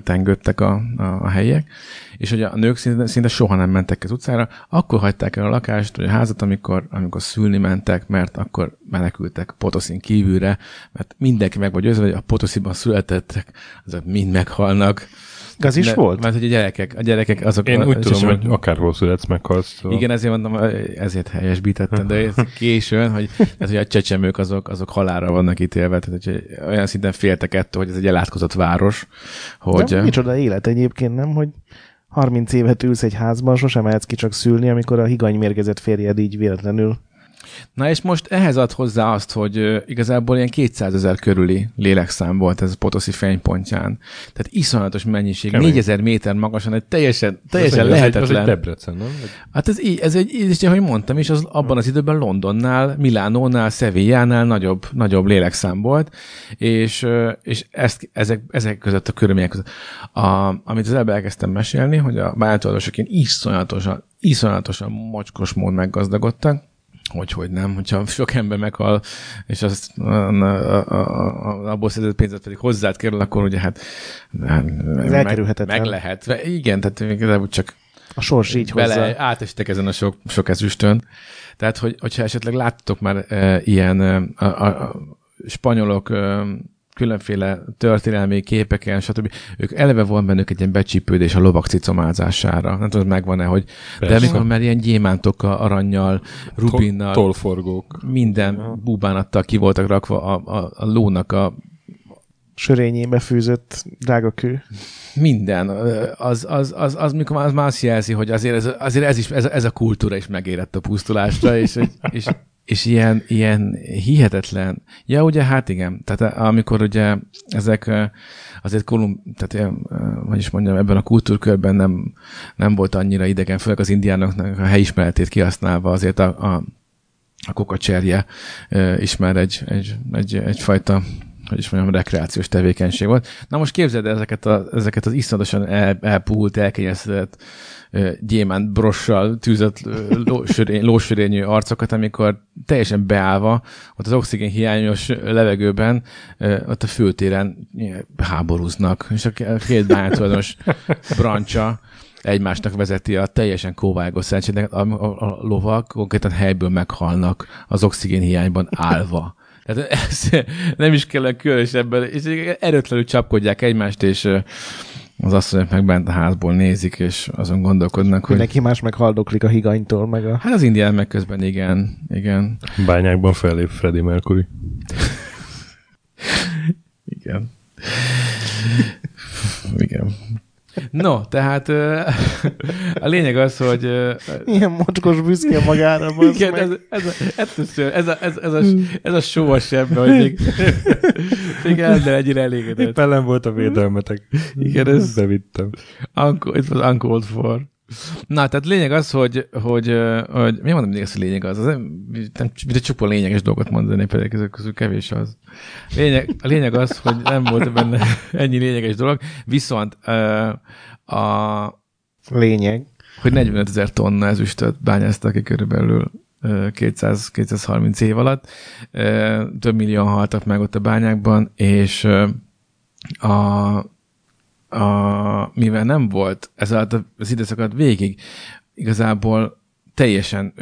tengődtek a, a, a helyiek, és hogy a nők szinte, szinte soha nem mentek az utcára, akkor hagyták el a lakást, vagy a házat, amikor, amikor szülni mentek, mert akkor menekültek Potoszin kívülre, mert mindenki meg vagy győzve, hogy a Potosziban születettek, azok mind meghalnak. Az is Ne- volt? Mert hogy a gyerekek, a gyerekek azok... Én úgy és tudom, hogy akárhol születsz, meghalsz. Szóval. igen, ezért mondom, ezért helyesbítettem, de ez későn, hogy, tehát, hogy a csecsemők azok, azok halára vannak ítélve, tehát hogy olyan szinten féltek ettől, hogy ez egy elátkozott város, hogy... De micsoda élet egyébként, nem? Hogy 30 évet ülsz egy házban, sosem mehetsz ki csak szülni, amikor a higanymérgezett férjed így véletlenül. Na és most ehhez ad hozzá azt, hogy igazából ilyen 200 ezer körüli lélekszám volt ez a Potoszi fénypontján. Tehát iszonyatos mennyiség, Kemény. 4000 méter magasan, egy teljesen, teljesen ez lehetetlen. Ez egy Debrecen, nem? Hát ez így, ez egy, és ahogy mondtam is, az abban az időben Londonnál, Milánónál, Sevillánál nagyobb, nagyobb lélekszám volt, és, és ezt, ezek, ezek között a körülmények között. A, amit az előbb elkezdtem mesélni, hogy a bányatulajdonosok ilyen iszonyatosan, iszonyatosan mocskos mód meggazdagodtak, hogy, hogy nem, hogyha sok ember meghal, és azt a, a, a, abból szerzett pénzet pedig hozzád kerül, akkor ugye hát elkerülhetetlen. meg, meg lehet. Igen, tehát igazából csak A sors így bele hozza. átestek ezen a sok, sok ezüstön. Tehát, hogy, hogyha esetleg láttatok már e, ilyen e, a, a, a spanyolok e, különféle történelmi képeken, stb. Ők eleve van bennük egy ilyen becsípődés a lovak cicomázására. Nem tudom, megvan-e, hogy... De Persze. amikor már ilyen gyémántokkal, aranyjal, rubinnal, Tolforgók. minden búbánattal ki voltak rakva a, a, a lónak a Sörényébe fűzött drága kő. minden, az, az, az, az, mikor az már azt jelzi, hogy azért ez, azért ez, is, ez, ez a kultúra is megérett a pusztulásra, és, és, és ilyen, ilyen hihetetlen. Ja, ugye, hát igen, tehát amikor ugye ezek ö, azért Kolumb, tehát ö, hogy is mondjam, ebben a kultúrkörben nem, nem volt annyira idegen, főleg az indiánoknak a helyismeretét kihasználva azért a, a, a kokacserje ö, is már egy, egy, egy, egyfajta hogy is mondjam, rekreációs tevékenység volt. Na most képzeld el ezeket, a, ezeket az iszonyatosan el, elpúlt, elkényeztetett gyémánt brossal tűzött lósörényű arcokat, amikor teljesen beállva, ott az oxigén hiányos levegőben, ott a főtéren háborúznak, és a két bányátulajdonos brancsa egymásnak vezeti a teljesen kóvágos szerencsének, a, a, a lovak konkrétan helyből meghalnak az oxigén hiányban állva. Tehát ez nem is kell különösebben, és erőtlenül csapkodják egymást, és az asszonyok meg bent a házból nézik, és azon gondolkodnak, hogy Mindenki más meg haldoklik a higanytól, meg a... hát az indián meg közben igen, igen, Bányákban fellép Freddie Mercury. igen. igen. No, tehát a lényeg az, hogy Ilyen mocskos büszke magára, Igen, meg. ez, ez, a, ez, a, ez, ez, a, ez a só a sebbe, hogy még, még el, de egyre elégedett. Éppen nem volt a védelmetek. Igen, ez- Bevittem. Uncle, it was uncalled for. Na, tehát lényeg az, hogy, hogy, hogy miért mondom mindig ezt, hogy lényeg az? az nem, nem mint csupa lényeges dolgot mondani, pedig ezek közül kevés az. Lényeg, a lényeg az, hogy nem volt benne ennyi lényeges dolog, viszont a, Lényeg. hogy 45 ezer tonna ezüstöt bányáztak ki körülbelül ö, 200-230 év alatt. Több millióan haltak meg ott a bányákban, és a, a, mivel nem volt ez alatt az időszak végig, igazából teljesen,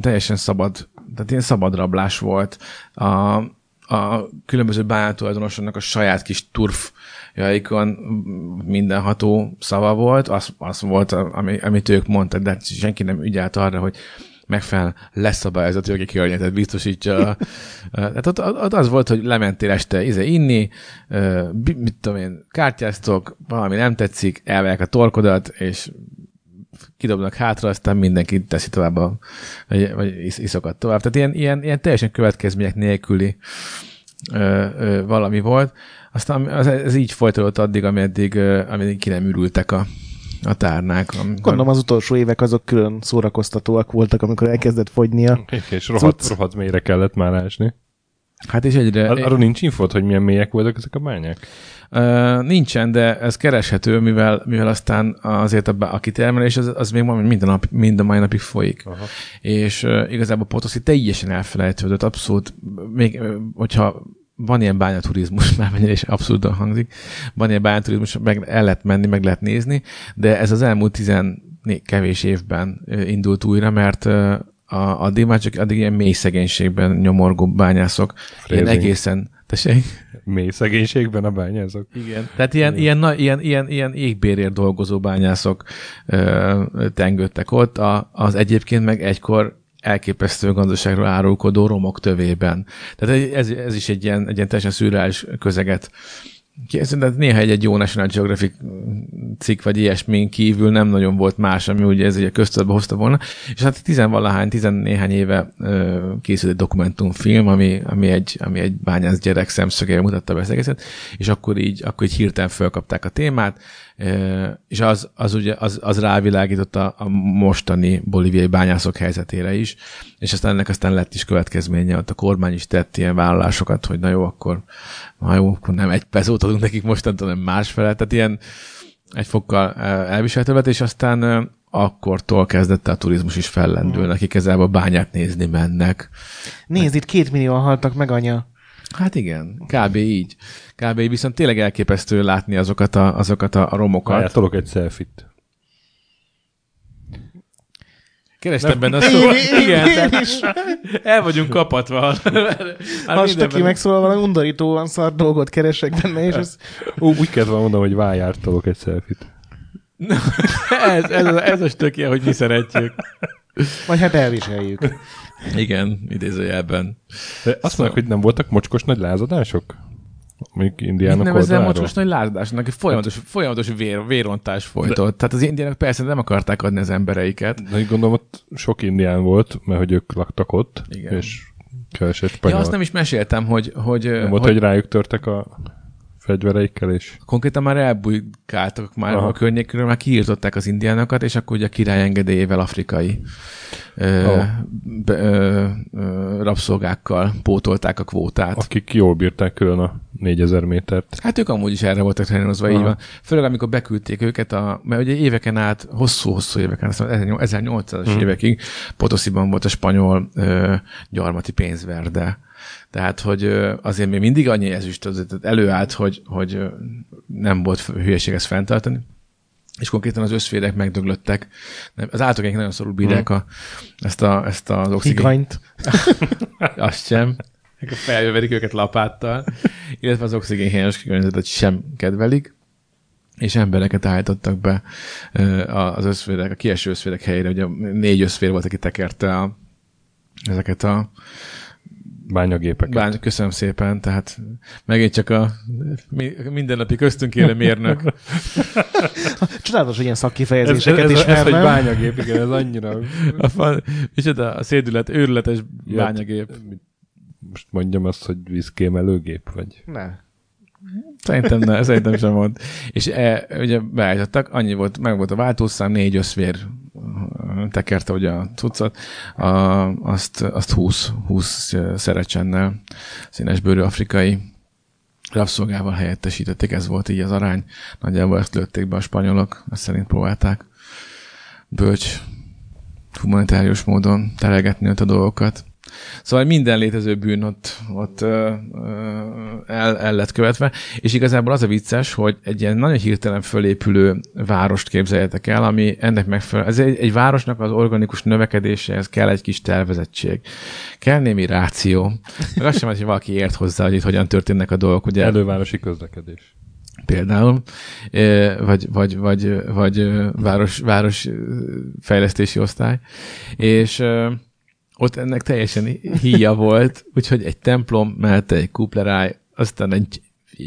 teljesen szabad, tehát ilyen szabad rablás volt. A, a különböző bányátulajdonosoknak a saját kis turfjaikon mindenható szava volt, az, az volt, ami, amit ők mondtak, de hát senki nem ügyelt arra, hogy megfelelően leszabályozott jogi környezetet biztosítsa. Tehát ott, ott, az volt, hogy lementél este ize inni, ö, bi- mit tudom én, kártyáztok, valami nem tetszik, elvegyek a torkodat, és kidobnak hátra, aztán mindenki teszi tovább, a, vagy, vagy isz, iszokat tovább. Tehát ilyen, ilyen, ilyen teljesen következmények nélküli ö, ö, valami volt. Aztán az, ez így folytatódott addig, ameddig, ameddig ki nem ürültek a, a tárnák. Amikor, Gondolom az utolsó évek azok külön szórakoztatóak voltak, amikor elkezdett fogynia. És rohadt, Cucc. rohadt mélyre kellett már ásni. Hát és egyre... Ar- arról nincs infót, hogy milyen mélyek voltak ezek a bányák? Uh, nincsen, de ez kereshető, mivel, mivel aztán azért a, a kitermelés az, az még van, minden, nap, minden mai napig folyik. Aha. És uh, igazából Potoszi teljesen elfelejtődött, abszolút, még hogyha van ilyen bányaturizmus, már mennyire is abszurdan hangzik, van ilyen bányaturizmus, meg el lehet menni, meg lehet nézni, de ez az elmúlt tizen kevés évben indult újra, mert a, addig már csak addig ilyen mély szegénységben nyomorgó bányászok, ilyen Phrasing. egészen, tessék? Mély szegénységben a bányázok. Igen. Tehát ilyen, ilyen, na, ilyen, ilyen, ilyen égbérért dolgozó bányászok ö, tengődtek ott, a, az egyébként meg egykor elképesztő gazdaságról árulkodó romok tövében. Tehát ez, ez is egy ilyen, egy ilyen teljesen szürreális közeget Szerintem néha egy, egy jó National Geographic cikk vagy ilyesmin kívül nem nagyon volt más, ami ugye ez egy köztudatba hozta volna. És hát tizenvalahány, tizennéhány éve készült egy dokumentumfilm, ami, ami, egy, ami egy bányász gyerek szemszögére mutatta be ezt egészet, és akkor így, akkor így hirtelen fölkapták a témát, és az, az ugye az, az rávilágított a, a mostani bolíviai bányászok helyzetére is, és aztán ennek aztán lett is következménye, ott a kormány is tett ilyen vállalásokat, hogy na jó, akkor, na jó, akkor nem egy pezót adunk nekik mostantól, hanem másfele, tehát ilyen egy fokkal elviselhető lett, és aztán, akkortól kezdett a turizmus is fellendülni, akik ezzel a bányát nézni mennek. Nézd, itt két millióan haltak meg, anya. Hát igen, kb. így. Kb. így, viszont tényleg elképesztő látni azokat a, azokat a romokat. Várjál, tolok egy selfit. Kerestem benne a Én, szó. én, Igen, tehát is. el vagyunk kapatva. Már Most aki mindenben- megszólal valami undorítóan szar dolgot keresek benne, és ez Ó, úgy kezdve mondom, hogy vájár, tolok egy selfit. ez, ez, a- ez a stökje, hogy mi szeretjük. vagy hát elviseljük. Igen, idézőjelben. De azt mondják, hogy nem voltak mocskos nagy lázadások? Mondjuk indiánok nevezel oldaláról? mocskos nagy lázadásnak? Egy Folyamatos, folyamatos vér, vérontás folytott. Tehát az indiának persze nem akarták adni az embereiket. De így gondolom, ott sok indián volt, mert hogy ők laktak ott, Igen. és keveset Ja, spanyol. azt nem is meséltem, hogy, hogy, nem volt, hogy hogy rájuk törtek a fegyvereikkel, és konkrétan már elbújkáltak már Aha. a környékről, már kiírtották az indiánokat, és akkor ugye a király engedélyével afrikai ö, Ó. be, ö, ö, rabszolgákkal pótolták a kvótát. akik jól bírták külön a 4000 métert. Hát ők amúgy is erre voltak trenírozva, így Aha. van. Főleg amikor beküldték őket, a, mert ugye éveken át, hosszú-hosszú éveken, azt mondom, 1800-as Mhm. évekig Potosziban volt a spanyol ö, gyarmati pénzverde. Tehát, hogy azért még mindig annyi ezüst azért előállt, hogy, hogy nem volt hülyeség ezt fenntartani. És konkrétan az összférek megdöglöttek. Nem, Az állatokink nagyon szorul bírják a, ezt, a, ezt az oxigén azt sem. Feljövedik őket lapáttal, illetve az oxigénhiányos környezetet sem kedvelik, és embereket állítottak be az összférek, a kieső összférek helyére. Ugye négy összfér volt, aki tekerte a, ezeket a Bányagépeket. bány, köszönöm szépen, tehát megint csak a mi- mindennapi köztünk élő mérnök. Csodálatos, hogy ilyen ez, ez, szakkifejezéseket ez, ez, ismer, egy nem? bányagép, igen, ez annyira... A, fa, micsoda, a szédület, őrületes bányagép. Most mondjam azt, hogy vízkémelőgép, vagy... Ne. Szerintem ne, szerintem sem volt. És e, ugye beállítottak, annyi volt, meg volt a váltószám, négy összvér tekerte ugye a cuccot, a, azt, azt 20, 20 szerecsennel, színesbőrű afrikai rabszolgával helyettesítették, ez volt így az arány. Nagyjából ezt lőtték be a spanyolok, ezt szerint próbálták bölcs, humanitárius módon terelgetni ott a dolgokat. Szóval minden létező bűn ott, ott ö, ö, el, el lett követve, és igazából az a vicces, hogy egy ilyen nagyon hirtelen fölépülő várost képzeljetek el, ami ennek megfelel. Ez egy, egy városnak az organikus növekedéséhez kell egy kis tervezettség. Kell némi ráció. Meg azt sem, hogy valaki ért hozzá, hogy itt hogyan történnek a dolgok. Ugye Elővárosi közlekedés. például, vagy, vagy, vagy, vagy város, város fejlesztési osztály, és ott ennek teljesen híja volt, úgyhogy egy templom, mellette egy kupleráj, aztán egy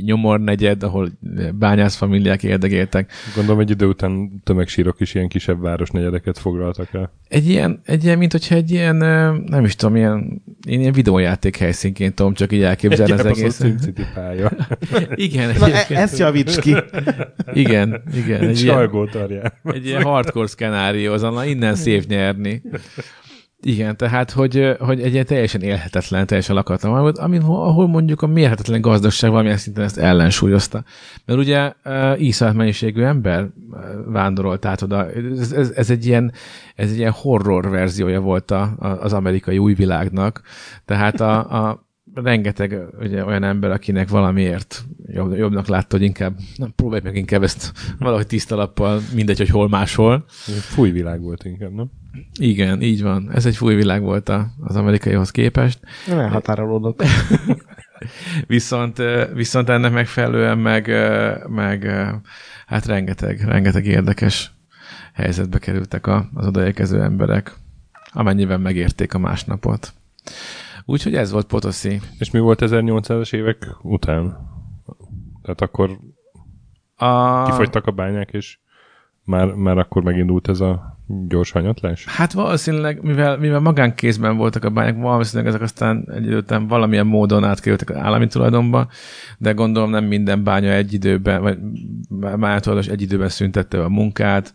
nyomornegyed, ahol bányászfamiliák érdegéltek. Gondolom egy idő után tömegsírok is ilyen kisebb városnegyedeket foglaltak el. Egy ilyen, egy ilyen, mint hogyha egy ilyen, nem is tudom, ilyen, én ilyen videójáték helyszínként tudom csak így elképzelni az egészet. SimCity pálya. Igen, Na, e- ezt javíts ki. igen, igen. Egy Egy ilyen, Salgótarján. Egy ilyen hardcore szkenárió, az na innen szép nyerni. Igen, tehát, hogy, hogy egy ilyen teljesen élhetetlen, teljesen lakatlan volt, ami, ahol mondjuk a mérhetetlen gazdaság valamilyen szinten ezt ellensúlyozta. Mert ugye uh, iszonyat mennyiségű ember vándorolt át oda. Ez, ez, ez, egy ilyen, ez egy ilyen horror verziója volt a, a, az amerikai új világnak. Tehát a, a rengeteg ugye, olyan ember, akinek valamiért jobb, jobbnak látta, hogy inkább, na, próbálj meg inkább ezt valahogy tiszta lappal, mindegy, hogy hol máshol. Fúj világ volt inkább, nem? Igen, így van. Ez egy új világ volt a, az amerikaihoz képest. Nem elhatárolódok. Viszont, viszont ennek megfelelően meg, meg hát rengeteg, rengeteg érdekes helyzetbe kerültek az odaérkező emberek, amennyiben megérték a másnapot. Úgyhogy ez volt Potoszi. És mi volt 1800-as évek után? Tehát akkor A... kifogytak a bányák, és már, már akkor megindult ez a gyors hanyatlás? Hát valószínűleg, mivel, mivel magánkézben voltak a bányák, valószínűleg ezek aztán egy idő után valamilyen módon átkerültek az állami tulajdonba, de gondolom nem minden bánya egy időben, vagy bányatulajdonos egy időben szüntette a munkát,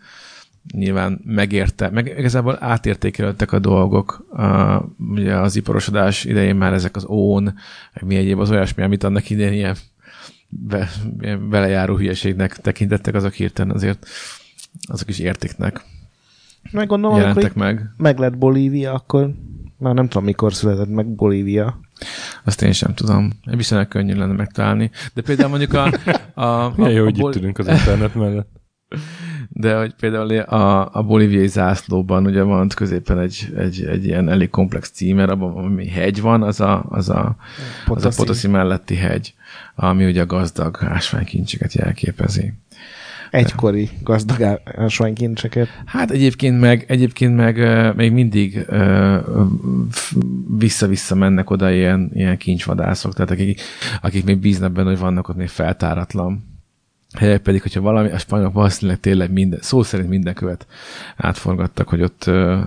nyilván megérte, meg igazából átértékelődtek a dolgok. A, ugye az iparosodás idején már ezek az ón, meg mi egyéb az olyasmi, amit annak idején ilyen, be, ilyen belejáró hülyeségnek tekintettek, azok hirtelen azért azok is értéknek Meg gondolom, jelentek meg. meg lett Bolívia, akkor már nem tudom, mikor született meg Bolívia. Azt én sem tudom. Viszonylag könnyű lenne megtalálni. De például mondjuk a... a, a, jó, a hogy itt ülünk az internet mellett. De hogy például a, a bolíviai zászlóban ugye van középen egy, egy, egy ilyen elég komplex címer, abban ami hegy van, az a, az a, az a. Potosí melletti hegy, ami ugye a gazdag ásványkincseket jelképezi. Egykori gazdag ásványkincseket. Hát egyébként meg, egyébként meg még mindig vissza-vissza mennek oda ilyen, ilyen kincsvadászok, tehát akik, akik még bíznak benne, hogy vannak ott még feltáratlan helyek pedig, hogyha valami, a spanyolok valószínűleg tényleg minden, szó szerint minden követ átforgattak, hogy ott,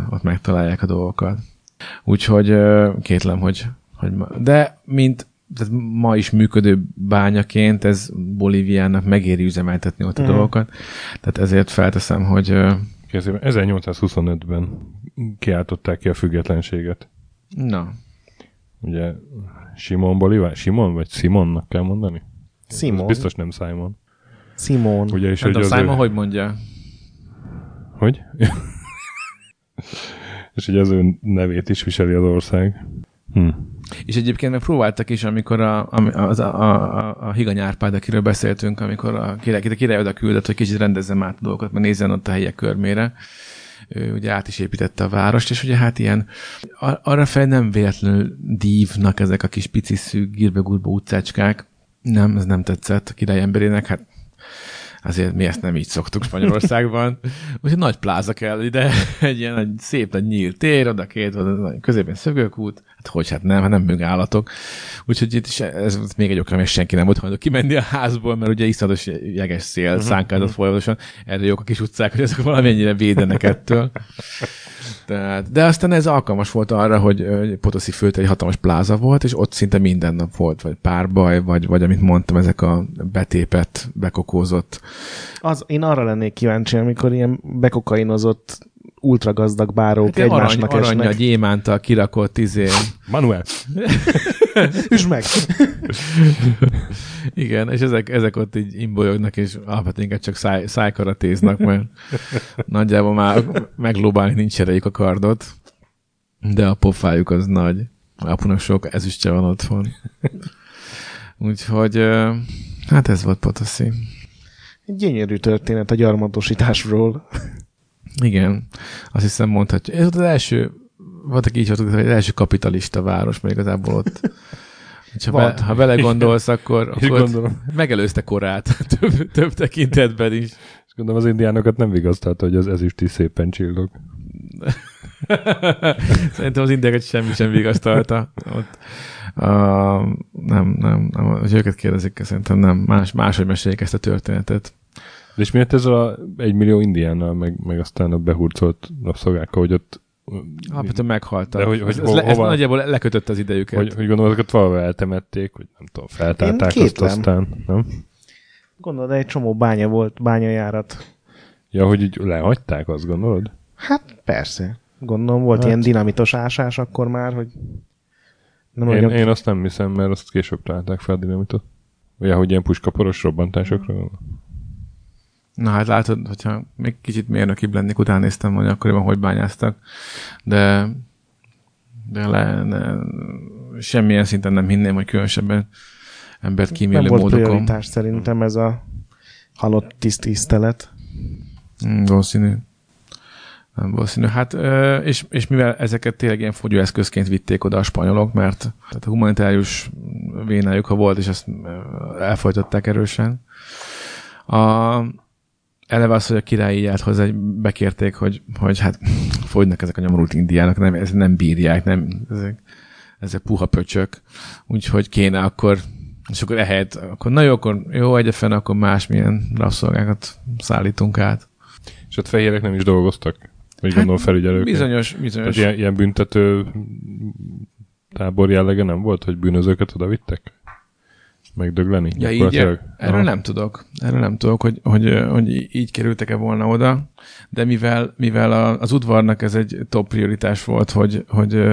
ott megtalálják a dolgokat. Úgyhogy kétlem, hogy, hogy ma, de mint tehát ma is működő bányaként ez Bolíviának megéri üzemeltetni ott a Mhm. dolgokat. Tehát ezért felteszem, hogy ö, Kérdezem, 1825-ben kiáltották ki a függetlenséget. na, Ugye Simon Bolivár? Simon vagy Simonnak kell mondani? Simon. Ez biztos nem Simon. Simon. Ugye, és nem hogy tudom, az Simon ő... hogy mondja? Hogy? és hogy az ő nevét is viseli az ország. Hm. És egyébként meg próbáltak is, amikor a, a, az, a, a, a Higany Árpád, akiről beszéltünk, amikor a király, a király oda küldött, hogy kicsit rendezzem át a dolgokat, meg nézzen ott a helyek körmére. Ő ugye át is építette a várost, és ugye hát ilyen, ar- arra fel nem véletlenül dívnak ezek a kis pici szűk gírbe-gurba utcácskák. Nem, ez nem tetszett a király emberének, hát azért mi ezt nem így szoktuk Spanyolországban. Úgyhogy nagy pláza kell ide, egy ilyen nagy, szép nagy nyílt tér, oda két, oda középen szögőkút, hát hogy hát nem, hát nem mög állatok. Úgyhogy itt is ez még egy oka, mert senki nem volt hajlandó kimenni a házból, mert ugye iszados jeges szél uh-huh. szánkázott folyamatosan. Erre jók a kis utcák, hogy ezek valamennyire védenek ettől. Tehát, de aztán ez alkalmas volt arra, hogy ö, Potosí főt egy hatalmas pláza volt, és ott szinte minden nap volt, vagy párbaj, vagy, vagy amit mondtam, ezek a betépett, bekokózott. Az, én arra lennék kíváncsi, amikor ilyen bekokainozott ultragazdag bárók Hát Arany, egymásnak aranya, esnek. gyémántal kirakott izé. Manuel! Üsd meg! Igen, és ezek, ezek ott így imbolyognak, és alapvetően csak száj, szájkaratéznak, mert nagyjából már meglóbálni nincs erejük a kardot, de a pofájuk az nagy. Apunak sok ezüstje van otthon. Úgyhogy, hát ez volt Potosí. Egy gyönyörű történet a gyarmatosításról. Igen, azt hiszem mondhatja. Ez az első, voltak így voltak, az első kapitalista város, mert igazából ott. Ha, be, Volt. ha vele gondolsz, akkor, És akkor gondolom. megelőzte korát több, több tekintetben is. És gondolom az indiánokat nem vigasztalta, hogy az ezüst is szépen csillog. Szerintem az indiákat semmi sem vigasztalta. Ott, uh, nem, nem, nem, hogy őket kérdezik, szerintem nem. Más, máshogy meséljék ezt a történetet. De és miért ez a egy millió indiánnal, meg, meg aztán a behurcolt rabszolgákkal, hogy ott Alapvetően meghaltak. De hogy- hogy ez, ez, ho- le, ez hova- nagyjából lekötött az idejüket. hogy, hogy gondolom, azokat valahol eltemették, vagy nem tudom, feltárták azt aztán, nem? Gondolod, egy csomó bánya volt, bányajárat. Ja, hogy így lehagyták, azt gondolod? Hát persze. Gondolom volt Hát. ilyen dinamitos ásás akkor már, hogy nem Én, én azt nem hiszem, mert azt később találták fel a dinamitot. Ugye, hogy ilyen puskaporos robbantásokra? Na hát látod, hogyha még kicsit mérnökibb lennék, utána néztem, hogy akkoriban hogy bányáztak, de, de le, ne, semmilyen szinten nem hinném, hogy különösebben embert nem kímélő volt módokon. prioritás szerintem ez a halott tisztisztelet. Mm, valószínű. Nem valószínű. Hát, és, és mivel ezeket tényleg ilyen fogyóeszközként vitték oda a spanyolok, mert tehát a humanitárius vénájuk, ha volt, és ezt elfolytották erősen. A, eleve az, hogy a király így állt hozzá, hogy bekérték, hogy, hogy hát fogynak ezek a nyomorult indiának, nem, ezt nem bírják, nem, ezek, ezek puha pöcsök, úgyhogy kéne akkor, és akkor ehelyett, akkor na jó, akkor jó, egyetlen, akkor másmilyen rabszolgákat szállítunk át. És ott fehérek nem is dolgoztak? Vagy gondolom felügyelők? Bizonyos, Tehát bizonyos. ilyen, ilyen büntető tábor jellege nem volt, hogy bűnözőket oda vittek? Megdögleni? Ja, így, erről Aha. nem tudok. Erről nem tudok, hogy, hogy, hogy így kerültek-e volna oda, de mivel, mivel az udvarnak ez egy top prioritás volt, hogy, hogy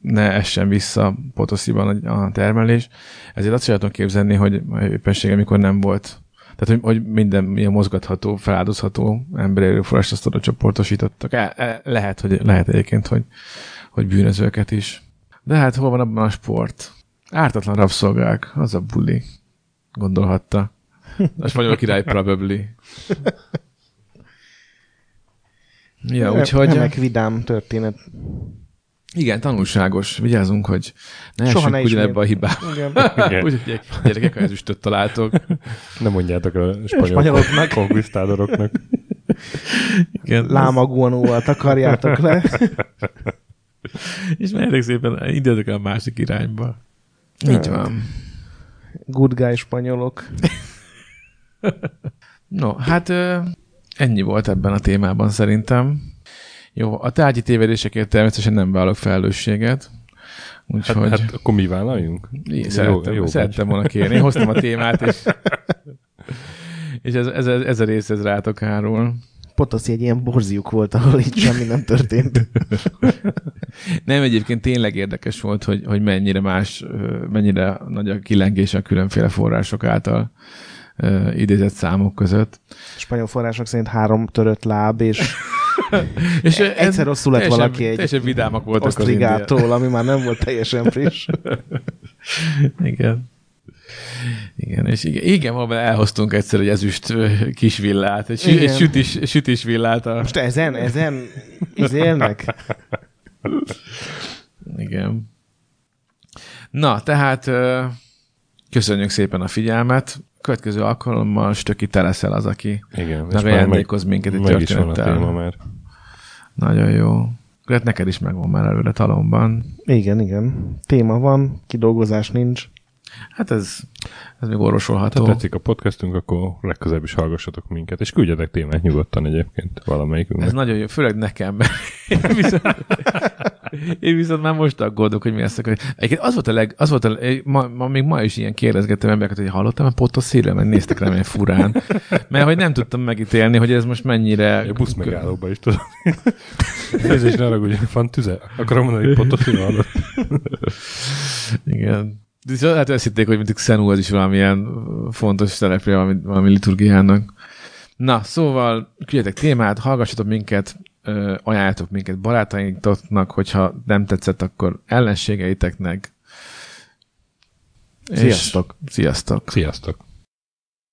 ne essen vissza Potosziban a a termelés, ezért azt sem tudom képzelni, hogy éppenséggel, amikor nem volt. Tehát, hogy, hogy minden ilyen mozgatható, feláldozható emberi erőforrást azt oda csoportosítottak. E, e, lehet, hogy, lehet egyébként, hogy, hogy bűnözőket is. De hát hol van abban a sport? Ártatlan rabszolgák, az a buli. Gondolhatta. A spanyol király probably. Ja, úgyhogy... Remek vidám történet. Igen, tanulságos. Vigyázzunk, hogy ne Soha essünk ne ugyanebbe a hibába. Igen. Úgyhogy gyerekek, ha ezüstöt találtok. Nem mondjátok a spanyol spanyoloknak. konkvisztádoroknak. Igen, Láma guanóval takarjátok le. És mehetek szépen, el a másik irányba. Így van. Good guy spanyolok. No, hát ennyi volt ebben a témában szerintem. Jó, a tárgyi tévedésekért természetesen nem vállalok felelősséget. Hát, Úgyhogy hát, hát akkor mi vállaljunk? én szerettem, jó, szerettem volna kérni. Én hoztam a témát, és, és ez, ez, ez a rész ez rátok hárul. Potoszi egy ilyen borziuk volt, ahol itt semmi nem történt. Nem, egyébként tényleg érdekes volt, hogy, hogy mennyire más, mennyire nagy a kilengés a különféle források által idézett számok között. Spanyol források szerint három törött láb, és És E- egyszer rosszul lett teljesen- valaki egy Teljesen vidámak voltak osztrigától, ami már nem volt teljesen friss. Igen. Igen, és igen, igen valami elhoztunk egyszer egy ezüst kis villát, egy, sü- Igen. egy sütis, sütis villát. A, Most ezen, ezen izélnek? igen. Na, tehát köszönjük szépen a figyelmet. Következő alkalommal Stöki te leszel az, aki Igen. és meg már ajándékoz minket egy meg is van a téma történettel. már. Nagyon jó. Hát neked is megvan már előre talomban. Igen, igen. Téma van, kidolgozás nincs. Hát ez, ez még orvosolható. Ha tetszik a podcastünk, akkor legközelebb is hallgassatok minket, és küldjetek témát nyugodtan egyébként valamelyikünknek. Ez nagyon jó, főleg nekem. mert Én viszont, én viszont már most aggódok, hogy mi lesz. Egyébként az volt a leg, az volt a, ma, ma, még ma is ilyen kérdezgettem embereket, hogy hallottam a potos szélre, meg néztek rám ilyen furán. Mert hogy nem tudtam megítélni, hogy ez most mennyire... A busz megállóba is tudod. Nézd, és ne ragudj, van tüze. Akarom mondani, hogy hallott. Igen. De hát azt hitték, hogy mint Xenu az is valamilyen fontos szereplő valami, valami liturgiának. Na, szóval küldjetek témát, hallgassatok minket, ajánljatok minket barátainknak, hogyha nem tetszett, akkor ellenségeiteknek. És- Sziasztok! Sziasztok! Sziasztok!